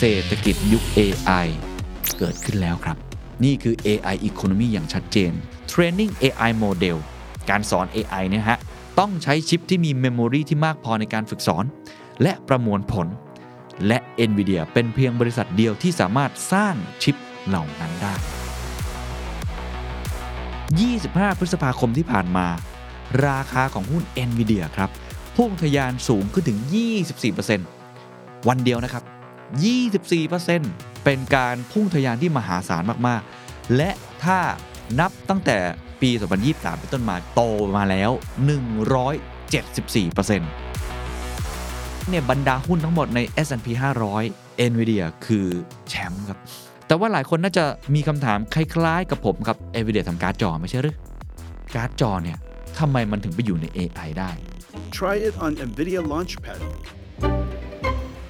เศรษฐกิจยุค AI เกิดขึ้นแล้วครับ นี่คือ AI Economy อย่างชัดเจน Training AI Model การสอน AI เนี่ยฮะ ต้องใช้ชิปที่มีเมมโมรีที่มากพอในการฝึกสอน และประมวลผล และ NVIDIA เป็นเพียงบริษัทเดียวที่สามารถสร้างชิปเหล่านั้นได้ 25 พฤษภาคมที่ผ่านมา ราคาของหุ้น NVIDIA ครับพุ่งทะยานสูงขึ้นถึง 24%วันเดียวนะครับ 24%เป็นการพุ่งทะยานที่มหาศาลมากๆ และถ้านับตั้งแต่ปี 2023 เป็นต้นมาโตมาแล้ว 174%เนี่ยบรรดาหุ้นทั้งหมดใน S&P 500 NVIDIA คือแชมป์ครับ แต่ว่าหลายคนน่าจะมีคำถามคล้ายๆ กับผมครับ NVIDIA ทำการ์ดจอไม่ใช่หรือการ์ดจอเนี่ยทำไมมันถึงไปอยู่ใน AI ได้ Try it on NVIDIA Launchpad.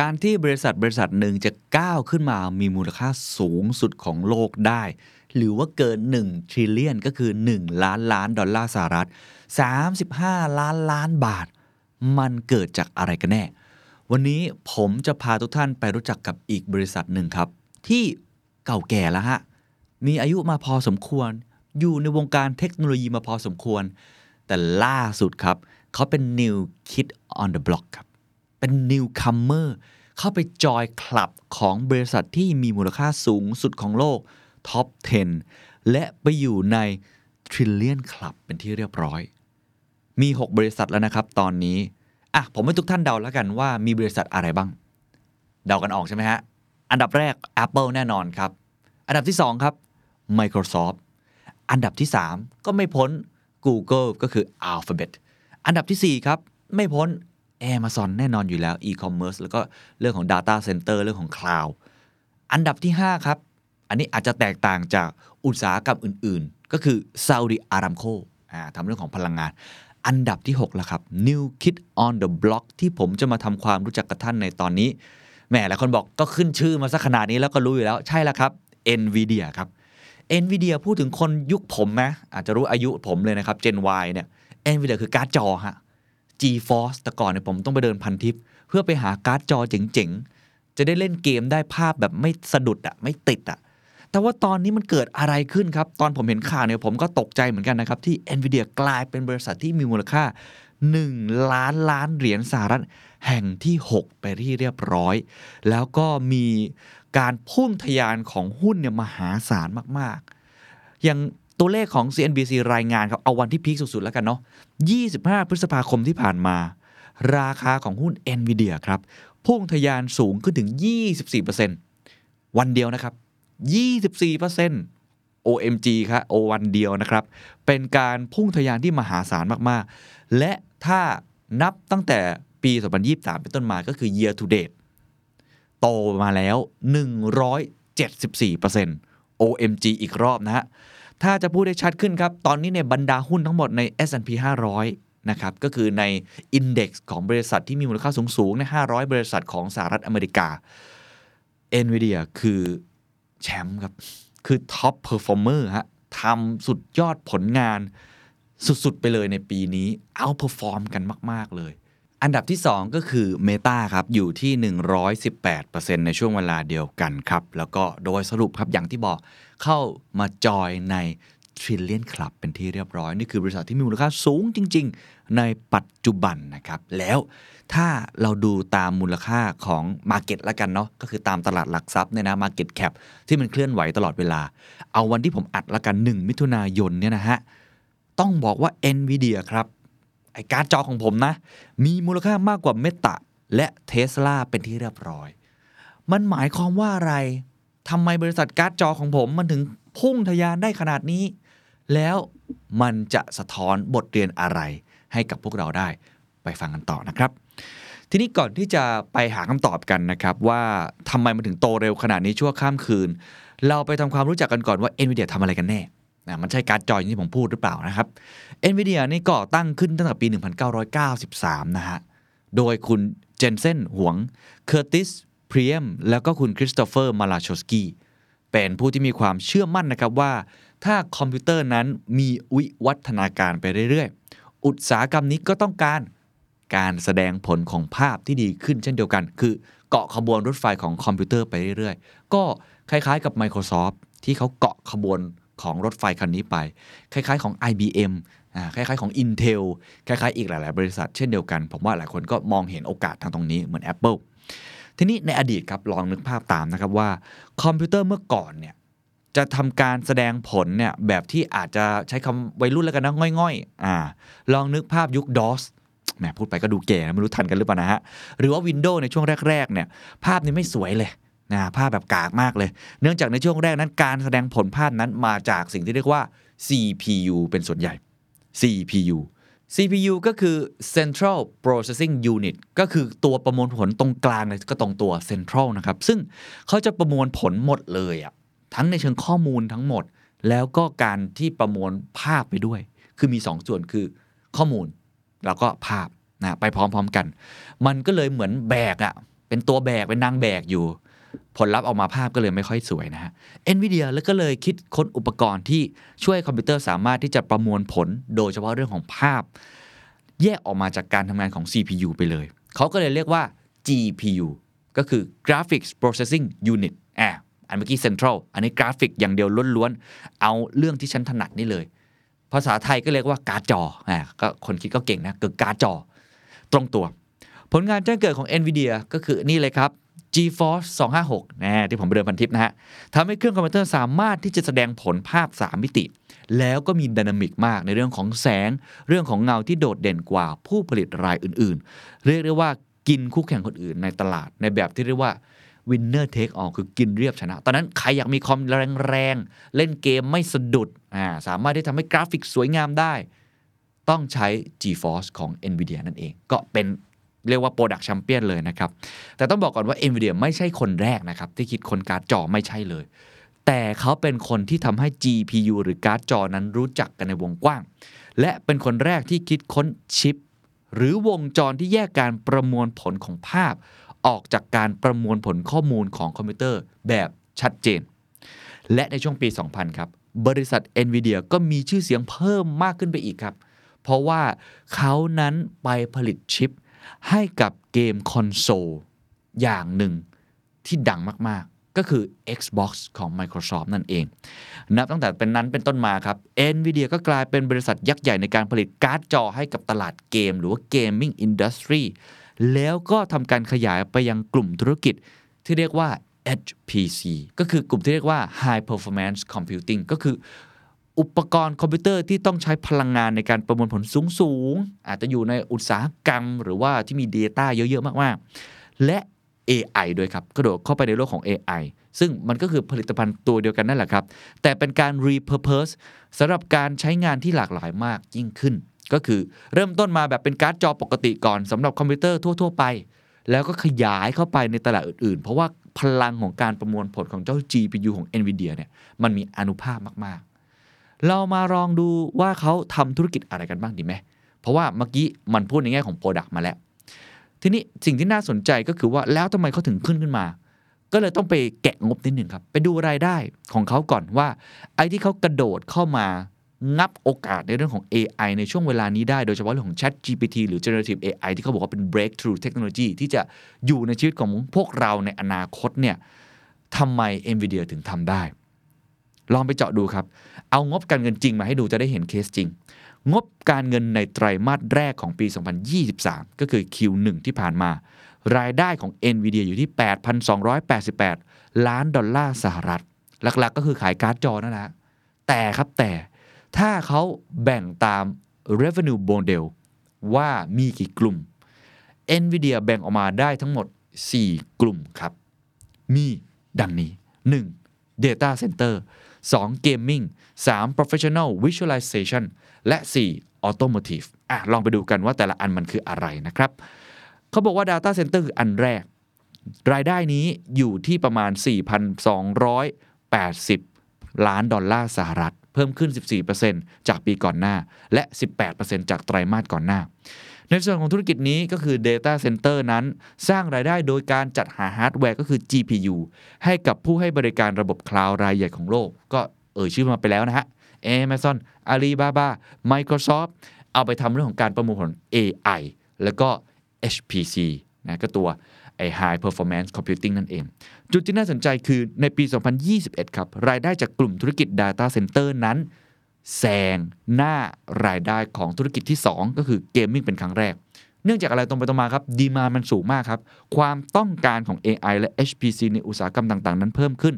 การที่บริษัทบริษัทหนึ่งจะก้าวขึ้นมามีมูลค่าสูงสุดของโลกได้ หรือว่าเกิน1 t r i l l i o n ก็คือ 1 ล้านล้านดอลลาร์สหรัฐ 35 ล้านล้านบาท มันเกิดจากอะไรกันแน่ วันนี้ผมจะพาทุกท่านไปรู้จักกับอีกบริษัทหนึ่งครับ ที่เก่าแก่แล้วฮะ มีอายุมาพอสมควร อยู่ในวงการเทคโนโลยีมาพอสมควร แต่ล่าสุดครับ เขาเป็น new kid on the block ครับ เป็น newcomer เข้าไปจอยคลับของบริษัทที่มีมูลค่าสูงสุดของโลก top 10 และไปอยู่ใน trillion club เป็นที่เรียบร้อย มี 6 บริษัทแล้วนะครับตอนนี้ อะ ผมให้ทุกท่านเดาแล้วกันว่ามีบริษัทอะไรบ้าง เดากันออกใช่ไหมฮะ อันดับแรก Apple แน่นอนครับ อันดับที่ 2 ครับ Microsoft อันดับที่ 3 ก็ไม่พ้น Google ก็คือ Alphabet อันดับทีสี่4 ครับ ไม่พ้น Amazon แน่นอนอยู่แล้ว e-commerce แล้วก็เรื่องของ data center เรื่องของ cloud อันดับที่ 5 ครับ อันนี้อาจจะแตกต่างจากอุตสาหกรรมอื่น ๆ ก็คือ Saudi Aramco อ่าทำเรื่องของพลังงาน อันดับที่6ล้วครับ New Kid on the Block ที่ผมจะมาทำความรู้จักกับท่านในตอนนี้แหมหลายคนบอกก็ขึ้นชื่อมาสักขนาดนี้แล้วก็รู้อยู่แล้วใช่แล้วครับ NVIDIA ครับ NVIDIA พูดถึงคนยุคผมนะอาจจะรู้อายุผมเลยนะครับ Gen Y เนี่ย NVIDIA คือการ์ดจอฮะ GeForce แต่ก่อนเนี่ยผมต้องไปเดินพันทิป เพื่อไปหาการ์ดจอเจ๋งๆ จะได้เล่นเกมได้ภาพแบบไม่สะดุดอะไม่ติดอะแต่ว่าตอนนี้มันเกิดอะไรขึ้นครับ ตอนผมเห็นข่าวเนี่ยผมก็ตกใจเหมือนกันนะครับ ที่ NVIDIA กลายเป็นบริษัทที่มีมูลค่า 1 ล้านล้านเหรียญสหรัฐแห่งที่ 6 ไปที่เรียบร้อย แล้วก็มีการพุ่งทะยานของหุ้นเนี่ยมหาศาลมากๆ อย่าง ตัวเลขของ CNBC รายงานครับ เอาวันที่พีคสุด ๆ แล้วกันเนาะ 25 พฤษภาคมที่ผ่านมา ราคาของหุ้น NVIDIA ครับ พุ่งทะยานสูงขึ้นถึง 24%วันเดียวนะครับ 24% OMG ครับโอวันเดียวนะครับ เป็นการพุ่งทะยานที่มหาศาลมากๆ และถ้านับตั้งแต่ปี 2023 เป็นต้นมาก็คือ year to date โตมาแล้ว 174% OMG อีกรอบนะฮะ ถ้าจะพูดได้ชัดขึ้นครับ ตอนนี้เนี่ยบรรดาหุ้นทั้งหมดใน S&P 500 นะครับ ก็คือใน Index ของบริษัทที่มีมูลค่าสูงๆ ใน 500 บริษัทของสหรัฐอเมริกา NVIDIA คือแชมป์ครับ คือ top performer ฮะทำสุดยอดผลงานสุดๆ ไปเลยในปีนี้ เอา perform กันมาก ๆ เลย อันดับที่ 2 ก็คือ Meta ครับ อยู่ที่ 118%ในช่วงเวลาเดียวกันครับ แล้วก็โดยสรุปครับ อย่างที่บอกเข้ามาจอยใน Trillion Club เป็นที่เรียบร้อย นี่คือบริษัทที่มีมูลค่าสูงจริง ๆ ในปัจจุบันนะครับ แล้วถ้าเราดูตามมูลค่าของ Market ละกันเนาะก็คือตามตลาดหลักทรัพย์เนี่ยนะ Market Cap ที่มันเคลื่อนไหวตลอดเวลา เอาวันที่ผมอัดละกัน 1 มิถุนายนเนี่ยนะฮะต้องบอกว่า NVIDIA ครับ ไอการ์ดจอของผมนะ มีมูลค่ามากกว่าเมตาและเทสลาเป็นที่เรียบร้อย มันหมายความว่าอะไรทำไมบริษัทการ์ดจอของผมมันถึงพุ่งทะยานได้ขนาดนี้ แล้วมันจะสะท้อนบทเรียนอะไรให้กับพวกเราได้ไปฟังกันต่อนะครับ ทีนี้ก่อนที่จะไปหาคำตอบกันนะครับว่าทำไมมันถึงโตเร็วขนาดนี้ชั่วข้ามคืน เราไปทำความรู้จักกันก่อนว่า NVIDIA ทำอะไรกันแน่ นะมันใช่การ์ดจออย่างที่ผมพูดหรือเปล่านะครับ NVIDIA นี่ก่อตั้งขึ้นตั้งแต่ปี 1993 นะฮะ โดยคุณ Jensen Huang Curtis Priem แล้วก็คุณ Christopher Malachowsky เป็นผู้ที่มีความเชื่อมั่นนะครับว่า ถ้าคอมพิวเตอร์นั้นมีวิวัฒนาการไปเรื่อยๆ อุตสาหกรรมนี้ก็ต้องการการแสดงผลของภาพที่ดีขึ้นเช่นเดียวกัน คือเกาะขบวนรถไฟของคอมพิวเตอร์ไปเรื่อยๆ ก็คล้ายๆกับ Microsoft ที่เขาเกาะขบวน ของรถไฟคันนี้ไป คล้าย ๆ ของ IBM อ่าคล้าย ๆ ของ Intel คล้าย ๆ อีกหลาย ๆ บริษัทเช่นเดียวกัน ผมว่าหลายคนก็มองเห็นโอกาสทางตรงนี้เหมือน Apple ทีนี้ในอดีตครับลองนึกภาพตามนะครับว่าคอมพิวเตอร์เมื่อก่อนเนี่ยจะทำการแสดงผลเนี่ยแบบที่อาจจะใช้คำวัยรุ่นแล้วกันนะง่อยๆอ่าลองนึกภาพยุค DOS แหมพูดไปก็ดูแก่นะไม่รู้ทันกันหรือเปล่านะฮะ หรือว่า Windows ในช่วงแรก ๆ เนี่ย ภาพนี้ไม่สวยเลย นะภาพแบบกากมากเลย เนื่องจากในช่วงแรกนั้นการแสดงผลภาพนั้นมาจากสิ่งที่เรียกว่า CPU เป็นส่วนใหญ่ CPU CPU ก็คือ Central Processing Unit ก็คือตัวประมวลผลตรงกลางเลยก็ตรงตัว Central นะครับ ซึ่งเขาจะประมวลผลหมดเลยอะทั้งในเชิงข้อมูลทั้งหมด แล้วก็การที่ประมวลภาพไปด้วย คือมี 2ส่วนคือข้อมูลแล้วก็ภาพนะไปพร้อมๆกัน มันก็เลยเหมือนแบกอะเป็นตัวแบกเป็นนางแบกอยู่ ผลลัพธ์ออกมาภาพก็เลยไม่ค่อยสวยนะฮะ NVIDIA แล้วก็เลยคิดค้นอุปกรณ์ที่ช่วยคอมพิวเตอร์สามารถที่จะประมวลผลโดยเฉพาะเรื่องของภาพ แยกออกมาจากการทำงานของ CPU ไปเลย เขาก็เลยเรียกว่า GPU ก็คือ Graphics Processing Unit อะอันเมื่อกี้ Central อันนี้กราฟิกอย่างเดียวล้วนๆ เอาเรื่องที่ฉันถนัดนี่เลย ภาษาไทยก็เรียกว่าการ์ดจออ่าก็คนคิดก็เก่งนะคือการ์ดจอ ตรงตัว ผลงานแจ้งเกิดของ NVIDIA ก็คือนี่เลยครับ GeForce 256นะที่ผมไปเดินพันทิปนะฮะทำให้เครื่องคอมพิวเตอร์สามารถที่จะแสดงผลภาพ 3 มิติ แล้วก็มี dynamic มากในเรื่องของแสง เรื่องของเงาที่โดดเด่นกว่าผู้ผลิตรายอื่น ๆ เรียกได้ว่ากินคู่แข่งคนอื่นในตลาดในแบบที่เรียกว่า winner take all คือกินเรียบชนะ ตอนนั้นใครอยากมีคอมแรงๆ เล่นเกมไม่สะดุดอ่าสามารถที่ทำให้กราฟิกสวยงามได้ ต้องใช้ GeForce ของ NVIDIA นั่นเอง ก็เป็น เรียกว่า Product Champion เลยนะครับ แต่ต้องบอกก่อนว่า NVIDIA ไม่ใช่คนแรกนะครับ ที่คิดคนการ์ดจอไม่ใช่เลย แต่เขาเป็นคนที่ทำให้ GPU หรือการ์ดจอนั้นรู้จักกันในวงกว้าง และเป็นคนแรกที่คิดค้นชิป หรือวงจรที่แยกการประมวลผลของภาพ ออกจากการประมวลผลข้อมูลของคอมพิวเตอร์แบบชัดเจน และในช่วงปี 2000 ครับ บริษัท NVIDIA ก็มีชื่อเสียงเพิ่มมากขึ้นไปอีกครับ เพราะว่าเขานั้นไปผลิตชิป ให้กับเกมคอนโซลอย่างหนึ่งที่ดังมาก ๆ ก็คือ Xbox ของ Microsoft นั่นเอง นับตั้งแต่เป็นนั้นเป็นต้นมาครับ NVIDIA ก็กลายเป็นบริษัทยักษ์ใหญ่ในการผลิตการ์ดจอให้กับตลาดเกม หรือว่า Gaming Industry แล้วก็ทำการขยายไปยังกลุ่มธุรกิจที่เรียกว่า Edge PC ก็คือกลุ่มที่เรียกว่า High Performance Computing ก็คือ อุปกรณ์คอมพิวเตอร์ที่ต้องใช้พลังงานในการประมวลผลสูงๆอาจจะอยู่ในอุตสาหกรรม หรือว่าที่มี Data เยอะ ๆ มากๆ และ AI ด้วยครับกระโดดเข้าไปในโลกของ AI ซึ่งมันก็คือผลิตภัณฑ์ตัวเดียวกันนั่นแหละครับ แต่เป็นการ repurpose สำหรับการใช้งานที่หลากหลายมากยิ่งขึ้น ก็คือเริ่มต้นมาแบบเป็นการ์ดจอปกติก่อนสำหรับคอมพิวเตอร์ทั่ว ๆ ไป แล้วก็ขยายเข้าไปในตลาดอื่น ๆ เพราะว่าพลังของการประมวลผลของเจ้า GPU ของ NVIDIA เนี่ยมันมีอานุภาพมากๆ เรามาลองดูว่าเขาทำธุรกิจอะไรกันบ้างดีไหม เพราะว่าเมื่อกี้มันพูดในแง่ของ Product มาแล้ว ทีนี้สิ่งที่น่าสนใจก็คือว่าแล้วทำไมเขาถึงขึ้นขึ้นมา ก็เลยต้องไปแกะงบนิดหนึ่งครับ ไปดูรายได้ของเขาก่อนว่า ไอ้ที่เขากระโดดเข้ามางับโอกาสในเรื่องของ AI ในช่วงเวลานี้ได้โดยเฉพาะเรื่องของ Chat GPT หรือ Generative AI ที่เขาบอกว่าเป็น breakthrough technology ที่จะอยู่ในชีวิตของพวกเราในอนาคตเนี่ยทำไม NVIDIA ถึงทำได้ ลองไปเจาะดูครับ เอางบการเงินจริงมาให้ดูจะได้เห็นเคสจริง งบการเงินในไตรมาสแรกของปี 2023 ก็คือ Q1 ที่ผ่านมา รายได้ของ NVIDIA อยู่ที่ 8,288 ล้านดอลลาร์สหรัฐ หลักๆ ก็คือขายการ์ดจอนั่นแหละแต่ครับแต่ถ้าเขาแบ่งตาม revenue model ว่ามีกี่กลุ่ม NVIDIA แบ่งออกมาได้ทั้งหมด 4 กลุ่มครับ มีดังนี้ 1. Data Center 2. Gaming 3. Professional Visualization และ 4. Automotive อะลองไปดูกันว่าแต่ละอันมันคืออะไรนะครับ เขาบอกว่า Data Center คืออันแรก รายได้นี้อยู่ที่ประมาณ 4,280 ล้านดอลลาร์สหรัฐ เพิ่มขึ้น 14%จากปีก่อนหน้า และ 18%จากไตรมาสก่อนหน้า ในส่วนของธุรกิจนี้ก็คือ Data Center นั้น สร้างรายได้โดยการจัดหาฮาร์ดแวร์ก็คือ GPU ให้กับผู้ให้บริการระบบคลาวด์รายใหญ่ของโลก ก็เอ่ยชื่อมาไปแล้วนะฮะ Amazon Alibaba Microsoft เอาไปทำเรื่องของการประมวลผล AI แล้วก็ HPC นะก็ตัวไอ้ High Performance Computing นั่นเอง จุดที่น่าสนใจคือในปี 2021 ครับ รายได้จากกลุ่มธุรกิจ Data Center นั้น แซงหน้ารายได้ของธุรกิจที่ 2 ก็คือ gaming เป็นครั้งแรก เนื่องจากอะไรตรงไปตรงมาครับ demand มันสูงมากครับ ความต้องการของ AI และ HPC ในอุตสาหกรรมต่าง ๆ นั้นเพิ่มขึ้น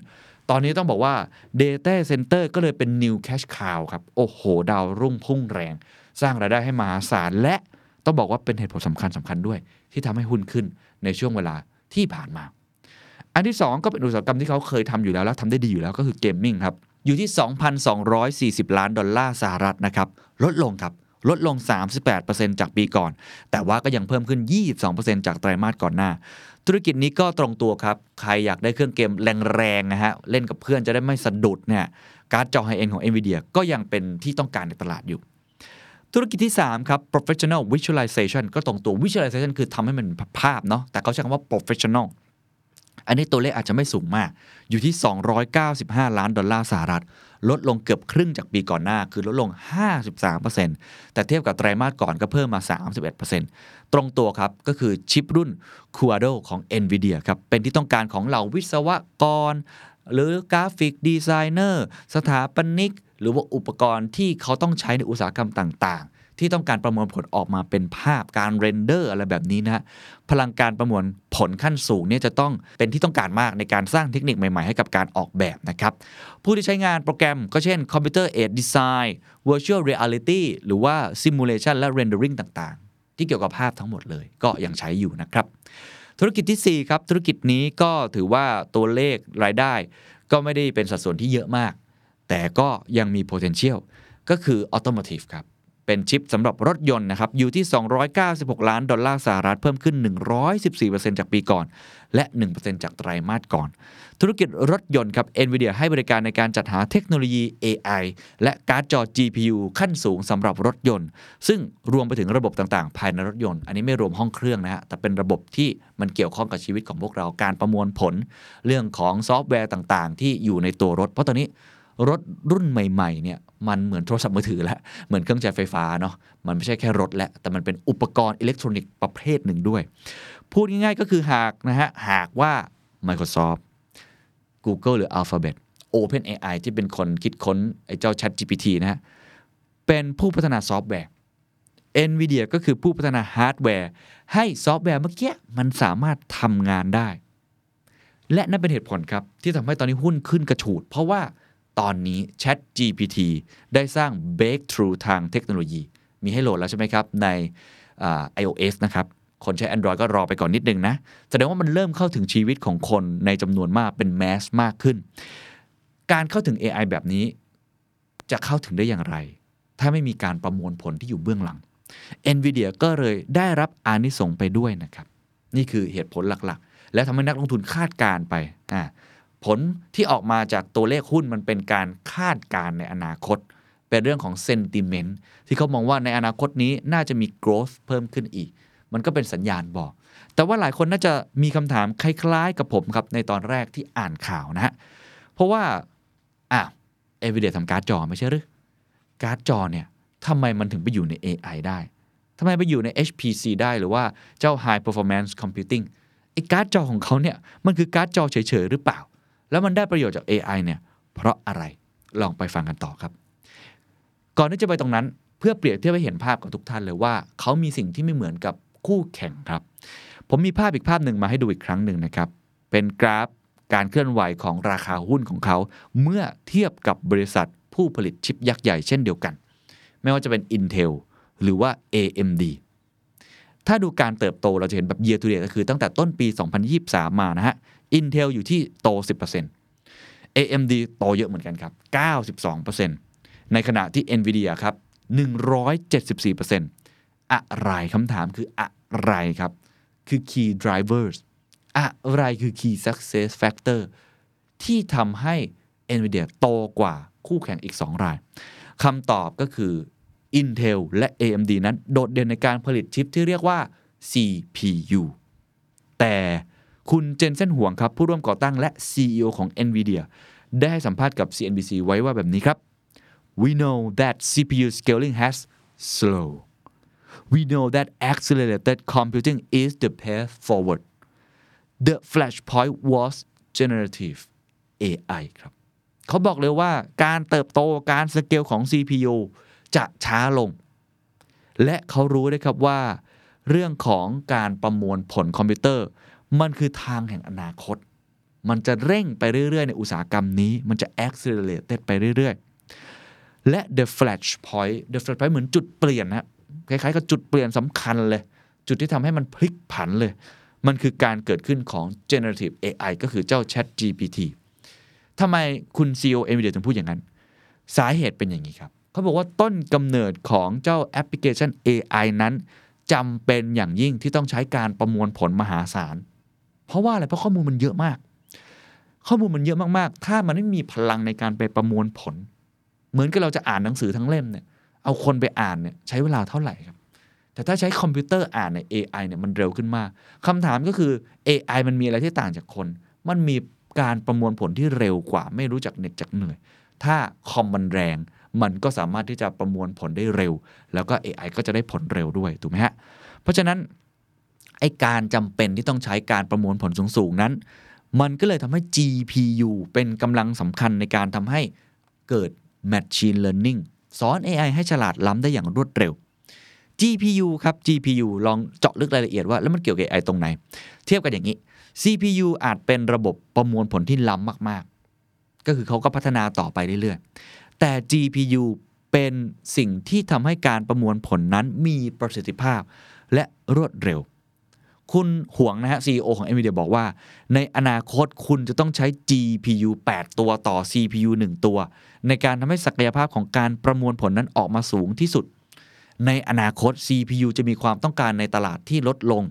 ตอนนี้ต้องบอกว่า Data Center ก็เลยเป็น New Cash Cow ครับ โอ้โห ดาวรุ่งพุ่งแรง สร้างรายได้ให้มหาศาลและต้องบอกว่าเป็นเหตุผลสำคัญสำคัญด้วย ที่ทำให้หุ้นขึ้นในช่วงเวลาที่ผ่านมา อันที่ 2 ก็เป็นอุตสาหกรรมที่เขาเคยทำอยู่แล้วแล้วทำได้ดีอยู่แล้วก็คือเกมมิ่งครับ อยู่ที่ 2,240 ล้านดอลลาร์สหรัฐนะครับลดลงครับลดลง 38%จากปีก่อน แต่ว่าก็ยังเพิ่มขึ้น 22%จากไตรมาสก่อนหน้า ธุรกิจนี้ก็ตรงตัวครับ ใครอยากได้เครื่องเกมแรงๆนะฮะ เล่นกับเพื่อนจะได้ไม่สะดุดเนี่ยการ์ดจอไฮเอ็นของ NVIDIA ก็ยังเป็นที่ต้องการในตลาดอยู่ ธุรกิจที่ 3 ครับ professional visualization ก็ตรงตัว visualization คือทำให้มันเป็นภาพเนาะแต่เขาใช้คำว่า professional อันนี้ตัวเลขอาจจะไม่สูงมาก อยู่ที่ 295 ล้านดอลลาร์สหรัฐ ลดลงเกือบครึ่งจากปีก่อนหน้า คือลดลง 53%แต่เทียบกับไตรมาสก่อนก็เพิ่มมา 31%ตรงตัวครับ ก็คือชิปรุ่น Quadro ของ NVIDIA ครับ เป็นที่ต้องการของเหล่าวิศวกร หรือ graphic designer สถาปนิก หรือว่าอุปกรณ์ที่เขาต้องใช้ในอุตสาหกรรมต่างๆ ที่ต้องการประมวลผลออกมาเป็นภาพการ render อะไรแบบนี้นะฮะพลังการประมวลผลขั้นสูงเนี่ยจะต้องเป็นที่ต้องการมากในการสร้างเทคนิคใหม่ๆ ให้กับการออกแบบนะครับ ผู้ที่ใช้งานโปรแกรมก็เช่น Computer Aided Design Virtual Reality หรือว่า Simulation และ Rendering ต่างๆ ที่เกี่ยวกับภาพทั้งหมดเลย ก็ยังใช้อยู่นะครับ ธุรกิจที่ 4 ครับ ธุรกิจนี้ก็ถือว่าตัวเลขรายได้ ก็ไม่ได้เป็นสัดส่วนที่เยอะมาก แต่ก็ยังมี potential ก็คือ automotive ครับ เป็นชิปสำหรับรถยนต์นะครับอยู่ที่ 296 ล้านดอลลาร์สหรัฐเพิ่มขึ้น 114%จากปีก่อน และ 1%จากไตรมาสก่อน ธุรกิจรถยนต์ครับ NVIDIA ให้บริการในการจัดหาเทคโนโลยี AI และการ์ดจอ GPU ขั้นสูงสำหรับรถยนต์ ซึ่งรวมไปถึงระบบต่างๆ ภายในรถยนต์ อันนี้ไม่รวมห้องเครื่องนะฮะแต่เป็นระบบที่มันเกี่ยวข้องกับชีวิตของพวกเราการประมวลผล เรื่องของซอฟต์แวร์ต่างๆ ที่อยู่ในตัวรถ เพราะตอนนี้ รถรุ่นใหม่ๆเนี่ยมันเหมือนโทรศัพท์มือถือแล้วเหมือนเครื่องใช้ไฟฟ้าเนาะมันไม่ใช่แค่รถแล้วแต่มันเป็นอุปกรณ์อิเล็กทรอนิกส์ประเภทหนึ่งด้วย พูดง่ายๆก็คือหากนะฮะหากว่า Microsoft Google หรือ Alphabet OpenAI ที่เป็นคนคิดค้นไอ้เจ้า ChatGPT นะฮะ เป็นผู้พัฒนาซอฟต์แวร์ NVIDIA ก็คือผู้พัฒนาฮาร์ดแวร์ ให้ซอฟต์แวร์เมื่อกี้มันสามารถทำงานได้ และนั่นเป็นเหตุผลครับ ที่ทำให้ตอนนี้หุ้นขึ้นกระฉูด เพราะว่า ตอนนี้ Chat GPT ได้สร้าง breakthrough ทางเทคโนโลยี มีให้โหลดแล้วใช่ไหมครับ ใน iOS นะครับ คนใช้ Android ก็รอไปก่อนนิดนึงนะ แสดงว่ามันเริ่มเข้าถึงชีวิตของคนในจำนวนมากเป็นแมสมากขึ้น การเข้าถึง AI แบบนี้ จะเข้าถึงได้อย่างไร ถ้าไม่มีการประมวลผลที่อยู่เบื้องหลัง NVIDIA ก็เลยได้รับอานิสงไปด้วยนะครับ นี่คือเหตุผลหลักๆ และทำให้นักลงทุนคาดการณ์ไปอ่า ผลที่ออกมาจากตัวเลขหุ้นมันเป็นการคาดการณ์ในอนาคต เป็นเรื่องของเซนติเมนต์ที่เขามองว่าในอนาคตนี้น่าจะมี growth เพิ่มขึ้นอีก มันก็เป็นสัญญาณบอก แต่ว่าหลายคนน่าจะมีคำถามคล้ายๆ กับผมครับในตอนแรกที่อ่านข่าวนะฮะเพราะว่าอ้าวเอวิเดียทำการ์ดจอไม่ใช่หรือการ์ดจอเนี่ยทำไมมันถึงไปอยู่ใน AI ได้ทำไมไปอยู่ใน HPC ได้หรือว่าเจ้า High Performance Computing ไอ้การ์ดจอของเขาเนี่ยมันคือการ์ดจอเฉยๆหรือเปล่า แล้วมันได้ประโยชน์จาก AI เนี่ยเพราะอะไรลองไปฟังกันต่อครับ ก่อนที่จะไปตรงนั้นเพื่อเปรียบเทียบให้เห็นภาพกับทุกท่านเลยว่า เขามีสิ่งที่ไม่เหมือนกับคู่แข่งครับ ผมมีภาพอีกภาพหนึ่งมาให้ดูอีกครั้งหนึ่งนะครับ เป็นกราฟการเคลื่อนไหวของราคาหุ้นของเขา เมื่อเทียบกับบริษัทผู้ผลิตชิปยักษ์ใหญ่เช่นเดียวกัน ไม่ว่าจะเป็น Intel หรือว่า AMD ถ้าดูการเติบโตเราจะเห็นแบบ year to date ก็คือตั้งแต่ต้นปี 2023 มานะฮะ Intel อยู่ที่โต 10% AMD โตเยอะเหมือนกันครับ 92%ในขณะที่ NVIDIA ครับ 174%อะไรคำถามคืออะไรครับ คือ key drivers อะไรคือ key success factor ที่ทำให้ NVIDIA โตกว่าคู่แข่งอีก 2 รายคำตอบก็คือ Intel และ AMD นั้นโดดเด่นในการผลิตชิปที่เรียกว่า CPU แต่ คุณเจนเซนห่วงครับ ผู้ร่วมก่อตั้งและ CEO ของ NVIDIA ได้ให้สัมภาษณ์กับ CNBC ไว้ว่าแบบนี้ครับ We know that CPU scaling has slow we know that accelerated computing is the path forward the flashpoint was generative AI ครับเขาบอกเลยว่าการเติบโตการสเกลของ CPU จะช้าลง และเขารู้ด้วยครับว่า เรื่องของการประมวลผลคอมพิวเตอร์ มันคือทางแห่งอนาคต มันจะเร่งไปเรื่อย ๆ ในอุตสาหกรรมนี้ มันจะ accelerated ไปเรื่อย ๆ และ the flash point the flash point เหมือนจุดเปลี่ยนนะคล้าย ๆ กับจุดเปลี่ยนสำคัญเลย จุดที่ทำให้มันพลิกผันเลย มันคือการเกิดขึ้นของ generative AI ก็คือเจ้า Chat GPT ทำไมคุณ CEO NVIDIA ถึงพูดอย่างนั้น สาเหตุเป็นอย่างนี้ครับ เขาบอกว่าต้นกำเนิดของเจ้าแอปพลิเคชัน AI นั้นจำเป็นอย่างยิ่งที่ต้องใช้การประมวลผลมหาศาล เพราะว่าอะไรเพราะข้อมูลมันเยอะมาก ข้อมูลมันเยอะมากๆ ถ้ามันไม่มีพลังในการไปประมวลผล เหมือนกับเราจะอ่านหนังสือทั้งเล่มเนี่ยเอาคนไปอ่านเนี่ยใช้เวลาเท่าไหร่ครับแต่ถ้าใช้คอมพิวเตอร์อ่านใน AI เนี่ยมันเร็วขึ้นมากคำถามก็คือ AI มันมีอะไรที่ต่างจากคน มันมีการประมวลผลที่เร็วกว่า ไม่รู้จักเหน็ดจากเหนื่อย ถ้าคอมมันแรง มันก็สามารถที่จะประมวลผลได้เร็ว แล้วก็ AI ก็จะได้ผลเร็วด้วย ถูกไหมฮะ เพราะฉะนั้น ไอการจำเป็นที่ต้องใช้การประมวลผลสูงๆนั้น มันก็เลยทำให้ GPU เป็นกำลังสำคัญในการทำให้เกิด Machine Learning สอน AI ให้ฉลาดล้ำได้อย่างรวดเร็ว GPU ครับ GPU ลองเจาะลึกรายละเอียดว่าแล้วมันเกี่ยวกับ AI ตรงไหน เทียบกันอย่างนี้ CPU อาจเป็นระบบประมวลผลที่ล้ำมากๆ ก็คือเขาก็พัฒนาต่อไปเรื่อยๆ แต่ GPU เป็นสิ่งที่ทำให้การประมวลผลนั้นมีประสิทธิภาพ และรวดเร็ว คุณห่วงนะฮะ CEO ของ NVIDIA บอกว่า ในอนาคตคุณจะต้องใช้ GPU 8 ตัวต่อ CPU 1 ตัว ในการทำให้ศักยภาพของการประมวลผลนั้นออกมาสูงที่สุด ในอนาคต CPU จะมีความต้องการในตลาดที่ลดลง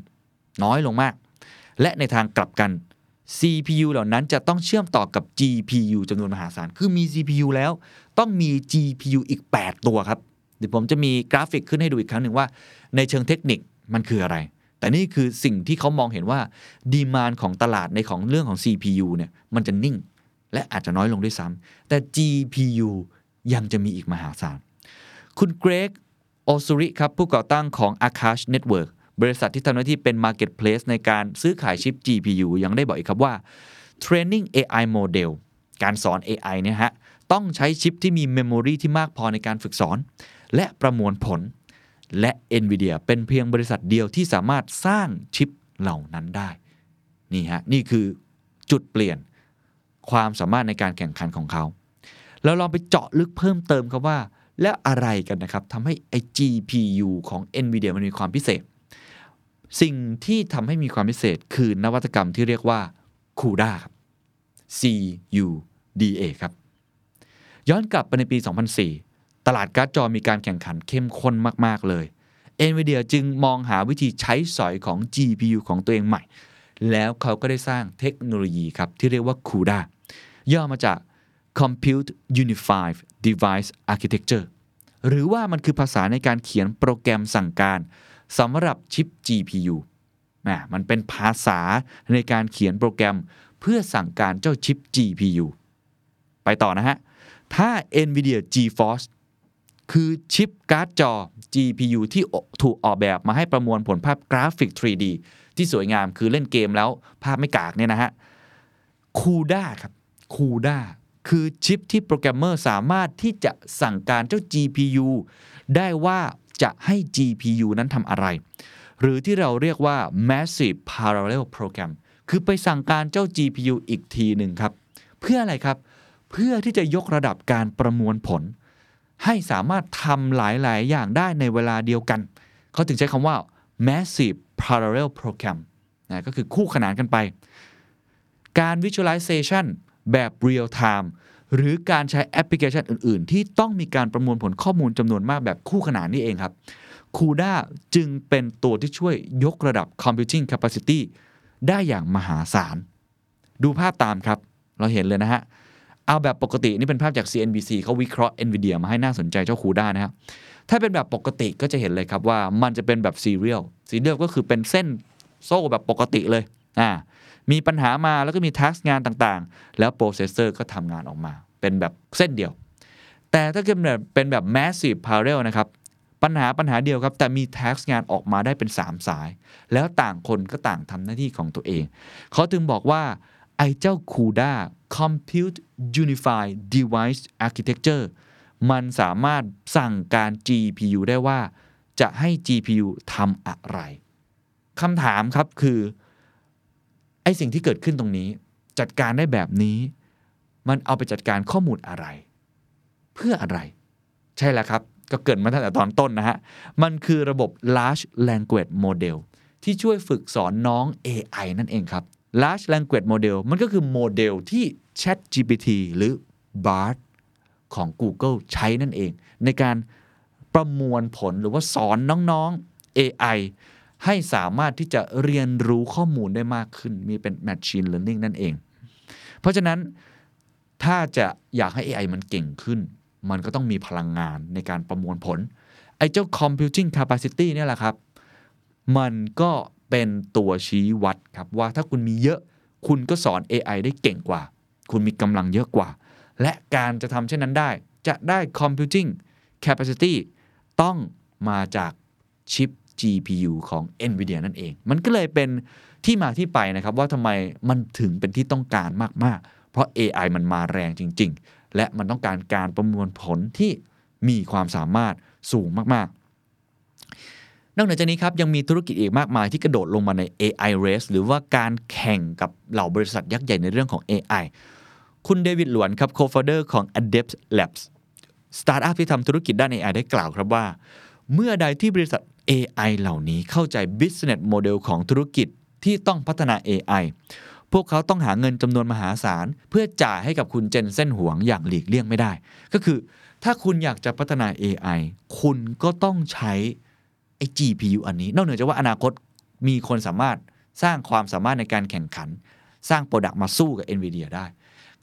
น้อยลงมาก และในทางกลับกัน CPU เหล่านั้นจะต้องเชื่อมต่อกับ GPU จำนวนมหาศาล คือมี CPU แล้ว ต้องมี GPU อีก 8 ตัวครับ เดี๋ยวผมจะมีกราฟิกขึ้นให้ดูอีกครั้งหนึ่งว่า ในเชิงเทคนิคมันคืออะไร แต่นี่คือสิ่งที่เขามองเห็นว่าดีมานของตลาดในของเรื่องของ CPU เนี่ยมันจะนิ่ง และอาจจะน้อยลงด้วยซ้ำแต่ GPU ยังจะมีอีกมหาศาล คุณเกรกโอซูริครับ ผู้ก่อตั้งของ Akash Network บริษัทที่ทำหน้าที่เป็น Marketplace ในการซื้อขายชิป GPU ยังได้บอกอีกครับว่า Training AI Model การสอน AI เนี่ยฮะ ต้องใช้ชิปที่มีเมมโมรีที่มากพอในการฝึกสอน และประมวลผล และ NVIDIA เป็นเพียงบริษัทเดียวที่สามารถสร้างชิปเหล่านั้นได้ นี่ฮะ นี่คือจุดเปลี่ยนความสามารถในการแข่งขันของเขาแล้วลองไปเจาะลึกเพิ่มเติมครับว่า แล้วอะไรกันนะครับทำให้ไอ GPU ของ NVIDIA มันมีความพิเศษ สิ่งที่ทำให้มีความพิเศษคือนวัตกรรมที่เรียกว่า CUDA ครับ C U D A ครับ ย้อนกลับไปในปี 2004 ตลาดการ์ดจอมีการแข่งขันเข้มข้นมาก ๆ เลย NVIDIA จึงมองหาวิธีใช้สอยของ GPU ของตัวเองใหม่ แล้วเขาก็ได้สร้างเทคโนโลยีครับ ที่เรียกว่า CUDA ย่อมาจาก Compute Unified Device Architecture หรือว่ามันคือภาษาในการเขียนโปรแกรมสั่งการสำหรับชิป GPU นะมันเป็นภาษาในการเขียนโปรแกรมเพื่อสั่งการเจ้าชิป GPU ไปต่อนะฮะ ถ้า NVIDIA GeForce คือชิปการ์ดจอ GPU ที่ถูกออกแบบมาให้ประมวลผลภาพกราฟิก 3D ที่สวยงามคือเล่นเกมแล้วภาพไม่กากเนี่ยนะฮะ CUDA ครับ CUDA คือชิปที่โปรแกรมเมอร์สามารถที่จะสั่งการเจ้า GPU ได้ว่าจะให้ GPU นั้นทำอะไร หรือที่เราเรียกว่า Massive Parallel Program คือไปสั่งการเจ้า GPU อีกทีหนึ่งครับ เพื่ออะไรครับ เพื่อที่จะยกระดับการประมวลผล ให้สามารถทำหลาย ๆ อย่างได้ในเวลาเดียวกัน เขาถึงใช้คำว่า Massive Parallel Program นะก็คือคู่ขนานกันไป การ Visualization แบบ Real Time หรือการใช้แอปพลิเคชันอื่น ๆ ที่ต้องมีการประมวลผลข้อมูลจำนวนมากแบบคู่ขนานนี่เองครับ CUDA จึงเป็นตัวที่ช่วยยกระดับ Computing Capacity ได้อย่างมหาศาล ดูภาพตามครับ เราเห็นเลยนะฮะ เอาแบบปกตินี่เป็นภาพจาก CNBC เขาวิเคราะห์ NVIDIA มาให้น่าสนใจเจ้า CUDA นะครับ ถ้าเป็นแบบปกติก็จะเห็นเลยครับว่ามันจะเป็นแบบ serial serial ก็คือเป็นเส้นโซ่แบบปกติเลยอ่ามีปัญหามาแล้วก็มี task งานต่างๆ แล้ว processor ก็ทำงานออกมา เป็นแบบเส้นเดียว แต่ถ้าเกิดเป็นแบบ massive parallel นะครับปัญหาปัญหาเดียวครับ แต่มี task งานออกมาได้เป็น 3 สาย แล้วต่างคนก็ต่างทำหน้าที่ของตัวเอง เขาถึงบอกว่า ไอ้เจ้า CUDA Compute Unified Device Architecture มันสามารถสั่งการ GPU ได้ว่า จะให้ GPU ทำอะไรคำถามครับคือไอ้สิ่งที่เกิดขึ้นตรงนี้ จัดการได้แบบนี้ มันเอาไปจัดการข้อมูลอะไร เพื่ออะไร ใช่แล้วครับ ก็เกิดมาตั้งแต่ตอนต้นนะฮะ มันคือระบบ large language model ที่ช่วยฝึกสอนน้อง AI นั่นเองครับ large language model มันก็คือโมเดลที่ Chat GPT หรือ BART ของ Google ใช้นั่นเอง ในการประมวลผลหรือว่าสอนน้องๆ AI ให้สามารถที่จะเรียนรู้ข้อมูลได้มากขึ้น มีเป็น Machine Learning นั่นเอง เพราะฉะนั้นถ้าจะอยากให้ AI มันเก่งขึ้น มันก็ต้องมีพลังงานในการประมวลผล ไอ้เจ้า computing capacity เนี่ยแหละครับ มันก็เป็นตัวชี้วัดครับว่าถ้าคุณมีเยอะ คุณก็สอน AI ได้เก่งกว่า คุณมีกำลังเยอะกว่า และการจะทำเช่นนั้นได้ จะได้ computing capacity ต้องมาจากชิป GPU ของ NVIDIA นั่นเอง มันก็เลยเป็นที่มาที่ไปนะครับ ว่าทำไมมันถึงเป็นที่ต้องการมากๆ เพราะ AI มันมาแรงจริง ๆ และมันต้องการการประมวลผลที่มีความสามารถสูงมากๆ นอกจากนี้ครับ ยังมีธุรกิจอีกมากมายที่กระโดดลงมาใน AI race หรือว่าการแข่งกับเหล่าบริษัทยักษ์ใหญ่ในเรื่องของ AI คุณเดวิดหลวนครับ co-founder ของ Adept Labs สตาร์ทอัพที่ทำธุรกิจด้าน AI ได้กล่าวครับว่า เมื่อใดที่บริษัท AI เหล่านี้เข้าใจ business model ของธุรกิจที่ต้องพัฒนา AI พวกเขาต้องหาเงินจำนวนมหาศาล เพื่อจ่ายให้กับคุณเจนเส้นหวงอย่างหลีกเลี่ยงไม่ได้ ก็คือถ้าคุณอยากจะพัฒนา AI คุณก็ต้องใช้ไอ้ GPU อันนี้ นอกเหนือจากว่าอนาคตมีคนสามารถสร้างความสามารถในการแข่งขัน สร้าง product มาสู้กับ NVIDIA ได้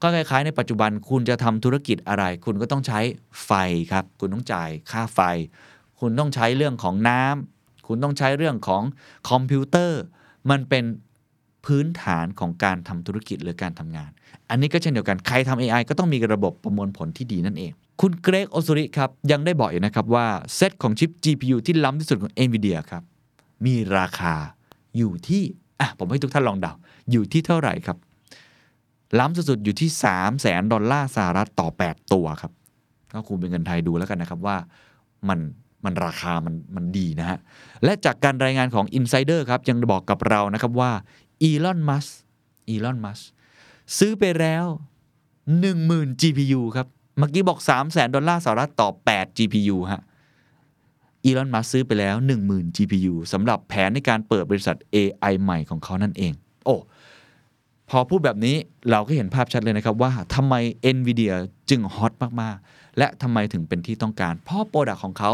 ก็คล้ายๆในปัจจุบันคุณจะทำธุรกิจอะไร คุณก็ต้องใช้ไฟครับ คุณต้องจ่ายค่าไฟ คุณต้องใช้เรื่องของน้ำคุณต้องใช้เรื่องของคอมพิวเตอร์ มันเป็นพื้นฐานของการทำธุรกิจหรือการทำงาน อันนี้ก็เช่นเดียวกัน ใครทำ AI ก็ต้องมีระบบประมวลผลที่ดีนั่นเอง คุณ Greg Osuri ครับ ยังได้บอกอีกนะครับว่า เซตของชิป GPU ที่ล้ำที่สุดของ NVIDIA ครับ มีราคาอยู่ที่ อะ ผมให้ทุกท่านลองเดา อยู่ที่เท่าไหร่ครับ ล้ำสุดๆอยู่ที่ 3 0 0แสนดอลลาร์สหรัฐต่อ 8 ตัวครับก็คูณเป็นเงินไทยดูแล้วกันนะครับว่ามันมันราคามันมันดีนะฮะ และจากการรายงานของ Insider ครับ ยังบอกกับเรานะครับว่าอีลอนมัสก์ อีลอนมัสก์ ซื้อไปแล้ว 10,000 GPU ครับ เมื่อกี้บอก 3 0 0แสนดอลลาร์สหรัฐต่อ 8 GPU ฮะอีลอนมัสซื้อไปแล้ว 10,000 GPU สำหรับแผนในการเปิดบริษัท AI ใหม่ของเขานั่นเอง โอ้ พอพูดแบบนี้เราก็เห็นภาพชัดเลยนะครับว่าทำไม NVIDIA จึงฮอตมาก ๆ และทำไมถึงเป็นที่ต้องการ เพราะโปรดักของเขา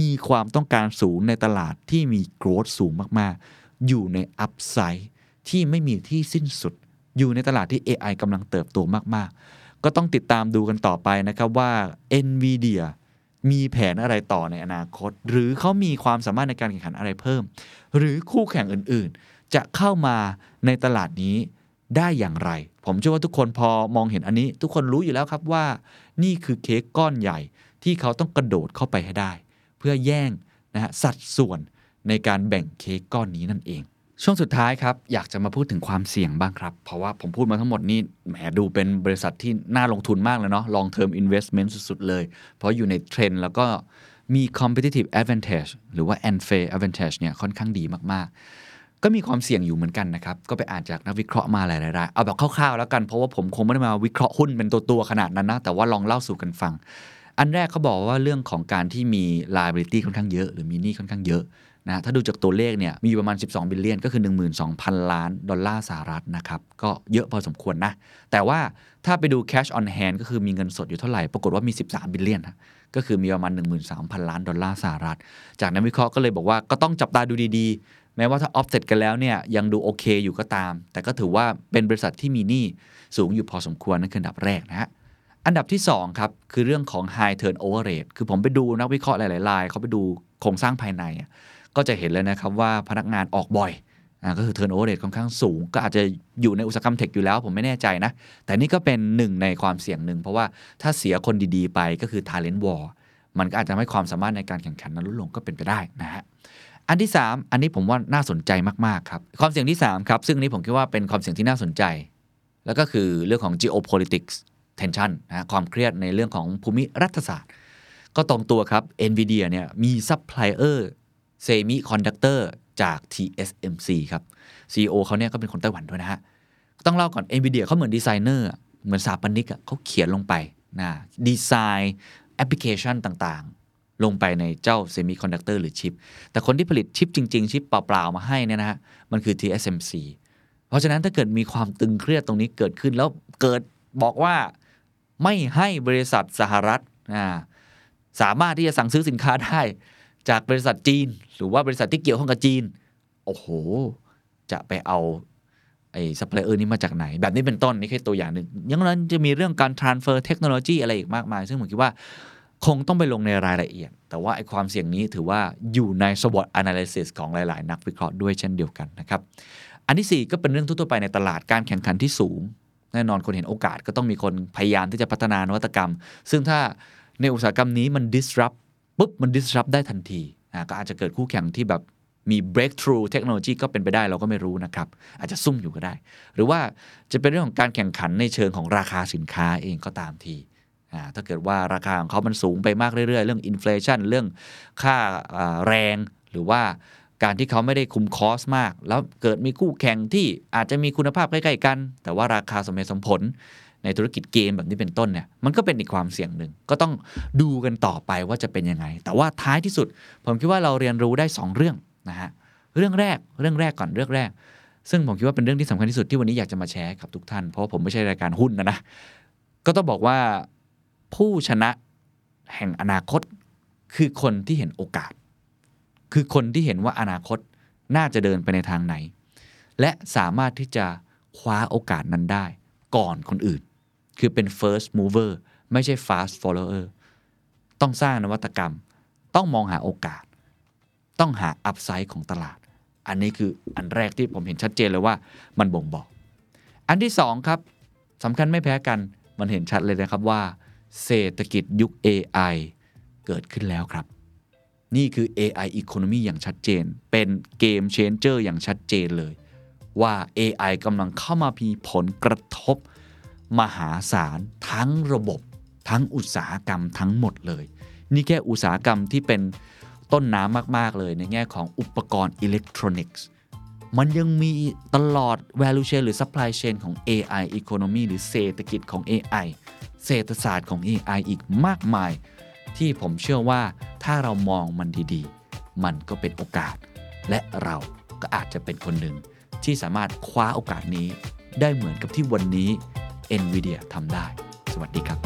มีความต้องการสูงในตลาดที่มีโกรธสูงมาก ๆ อยู่ในอัพไซด์ที่ไม่มีที่สิ้นสุด อยู่ในตลาดที่ AI กำลังเติบโตมาก ๆ ก็ต้องติดตามดูกันต่อไปนะครับว่า NVIDIA มีแผนอะไรต่อในอนาคต หรือเขามีความสามารถในการแข่งขันอะไรเพิ่ม หรือคู่แข่งอื่น ๆ จะเข้ามาในตลาดนี้ ได้อย่างไร ผมเชื่อว่าทุกคนพอมองเห็นอันนี้ ทุกคนรู้อยู่แล้วครับว่า นี่คือเค้กก้อนใหญ่ที่เขาต้องกระโดดเข้าไปให้ได้ เพื่อแย่งนะฮะสัดส่วนในการแบ่งเค้กก้อนนี้นั่นเอง ช่วงสุดท้ายครับ อยากจะมาพูดถึงความเสี่ยงบ้างครับ เพราะว่าผมพูดมาทั้งหมดนี่แหมดูเป็นบริษัทที่น่าลงทุนมากเลยเนาะ long term investment สุดๆเลย เพราะอยู่ในเทรนด์แล้วก็มี competitive advantage หรือว่า unfair advantage เนี่ยค่อนข้างดีมากๆ ก็มีความเสี่ยงอยู่เหมือนกันนะครับ ก็ไปอ่านจากนักวิเคราะห์มาหลายๆรายเอาแบบคร่าวๆแล้วกันเพราะว่าผมคงไม่ได้มาวิเคราะห์หุ้นเป็นตัวๆขนาดนั้นนะ แต่ว่าลองเล่าสู่กันฟัง อันแรกเขาบอกว่าเรื่องของการที่มี liability ค่อนข้างเยอะ หรือมีหนี้ค่อนข้างเยอะนะถ้าดูจากตัวเลขเนี่ยมีอยู่ประมาณ 12 billion ก็คือ 12,000 ล้าน ดอลลาร์สหรัฐนะครับ ก็เยอะพอสมควรนะ แต่ว่าถ้าไปดู cash on hand ก็คือมีเงินสดอยู่เท่าไหร่ ปรากฏว่ามี 13 billion นะก็คือมีประมาณ 13,000 ล้าน ดอลลาร์สหรัฐ จากนักวิเคราะห์ก็เลยบอกว่าก็ต้องจับตาดูดี แม้ว่าถ้า offset กันแล้วเนี่ยยังดูโอเคอยู่ก็ตาม แต่ก็ถือว่าเป็นบริษัทที่มีหนี้สูงอยู่พอสมควรนั่นคืออันดับแรกนะฮะอันดับที่2ครับคือเรื่องของ high turnover rate คือผมไปดูนักวิเคราะห์หลายๆรายเขาไปดูโครงสร้างภายใน ก็จะเห็นเลยนะครับว่าพนักงานออกบ่อยอก็คือ turnover rate ค่อนข้างสูง ก็อาจจะอยู่ในอุตสาหกรรมเทคอยู่แล้วผมไม่แน่ใจนะ แต่นี่ก็เป็นหนึ่งในความเสี่ยงหนึ่ง เพราะว่าถ้าเสียคนดีๆ ไปก็คือ talent war มันก็อาจจะทำให้ความสามารถในการแข่งขันนั้นลดลงก็เป็นไปได้นะฮะ อันที่ 3 อันนี้ผมว่าน่าสนใจมาก ๆ ครับ ความเสี่ยงที่ 3 ครับ ซึ่งนี้ผมคิดว่าเป็นความเสี่ยงที่น่าสนใจ แล้วก็คือเรื่องของ geopolitics tension นะความเครียดในเรื่องของภูมิรัฐศาสตร์ ก็ตรงตัวครับ NVIDIA เนี่ยมีซัพพลายเออร์เซมิคอนดักเตอร์จาก TSMC ครับ CEO เขาเนี่ยก็เป็นคนไต้หวันด้วยนะฮะ ต้องเล่าก่อน NVIDIA เขาเหมือนดีไซเนอร์เหมือนสถาปนิกเขาเขียนลงไปนะดีไซน์แอปพลิเคชันต่างๆ ลงไปในเจ้าเซมิคอนดักเตอร์หรือชิป แต่คนที่ผลิตชิปจริง ๆ ชิปเปล่า ๆ มาให้เนี่ยนะฮะ มันคือ TSMC เพราะฉะนั้นถ้าเกิดมีความตึงเครียดตรงนี้เกิดขึ้นแล้วเกิดบอกว่าไม่ให้บริษัทสหรัฐสามารถที่จะสั่งซื้อสินค้าได้จากบริษัทจีน หรือว่าบริษัทที่เกี่ยวข้องกับจีน โอ้โห จะไปเอาไอ้ซัพพลายเออร์นี้มาจากไหน แบบนี้เป็นต้นนี่แค่ตัวอย่างหนึ่งยังนั้นจะมีเรื่องการ transfer เทคโนโลยีอะไรอีกมากมาย ซึ่งผมคิดว่า คงต้องไปลงในรายละเอียด แต่ว่าไอ้ความเสี่ยงนี้ถือว่าอยู่ใน SWOT analysis ของหลาย ๆ นักวิเคราะห์ด้วยเช่นเดียวกันนะครับ อันที่ 4 ก็เป็นเรื่องทั่วๆไปในตลาดการแข่งขันที่สูง แน่นอนคนเห็นโอกาสก็ต้องมีคนพยายามที่จะพัฒนานวัตกรรม ซึ่งถ้าในอุตสาหกรรมนี้มัน disrupt ปุ๊บมัน disrupt ได้ทันทีอ่าก็อาจจะเกิดคู่แข่งที่แบบมี breakthrough เทคโนโลยีก็เป็นไปได้เราก็ไม่รู้นะครับ อาจจะซุ่มอยู่ก็ได้ หรือว่าจะเป็นเรื่องของการแข่งขันในเชิงของราคาสินค้าเองก็ตามที ถ้าเกิดว่าราคาของเขามันสูงไปมากเรื่อยๆ เรื่องอินฟล t i o n เรื่องค่าแรงหรือว่าการที่เขาไม่ได้คุมคอสมาก แล้วเกิดมีคู่แข่งที่อาจจะมีคุณภาพใกล้ๆกัน แต่ว่าราคาสมเหตุสมผลในธุรกิจเกมแบบนี้เป็นต้นเนี่ยมันก็เป็นอีกความเสี่ยงหนึ่งก็ต้องดูกันต่อไปว่าจะเป็นยังไง แต่ว่าท้ายที่สุด ผมคิดว่าเราเรียนรู้ได้ 2 เรื่องนะฮะเรื่องแรกเรื่องแรกก่อนเรื่องแรก ซึ่งผมคิดว่าเป็นเรื่องที่สำคัญที่สุดที่วันนี้อยากจะมาแชร์กับทุกท่าน เพราะผมไม่ใช่รายการหุ้นนะนะก็ต้องบอกว่า ผู้ชนะแห่งอนาคต คือคนที่เห็นโอกาส คือคนที่เห็นว่าอนาคตน่าจะเดินไปในทางไหน และสามารถที่จะคว้าโอกาสนั้นได้ ก่อนคนอื่น คือเป็น first mover ไม่ใช่ fast follower ต้องสร้างนวัตกรรม ต้องมองหาโอกาส ต้องหา upside ของตลาด อันนี้คืออันแรกที่ผมเห็นชัดเจนเลยว่ามันบ่งบอก อันที่สองครับสำคัญไม่แพ้กันมันเห็นชัดเลยนะครับว่า เศรษฐกิจยุค AI เกิดขึ้นแล้วครับ นี่คือ AI economy อย่างชัดเจน เป็นเกม changer อย่างชัดเจนเลย ว่า AI กำลังเข้ามามีผลกระทบ มหาศาลทั้งระบบ ทั้งอุตสาหกรรมทั้งหมดเลย นี่แค่อุตสาหกรรมที่เป็นต้นน้ำมาก ๆ เลยในแง่ของอุปกรณ์อิเล็กทรอนิกส์มันยังมีตลอด value chain หรือ supply chain ของ AI economy หรือเศรษฐกิจของ AI เศรษฐศาสตร์ของ AI อีกมากมาย ที่ผมเชื่อว่าถ้าเรามองมันดีๆ มันก็เป็นโอกาส และเราก็อาจจะเป็นคนหนึ่ง ที่สามารถคว้าโอกาสนี้ได้เหมือนกับที่วันนี้ NVIDIA ทำได้ สวัสดีครับ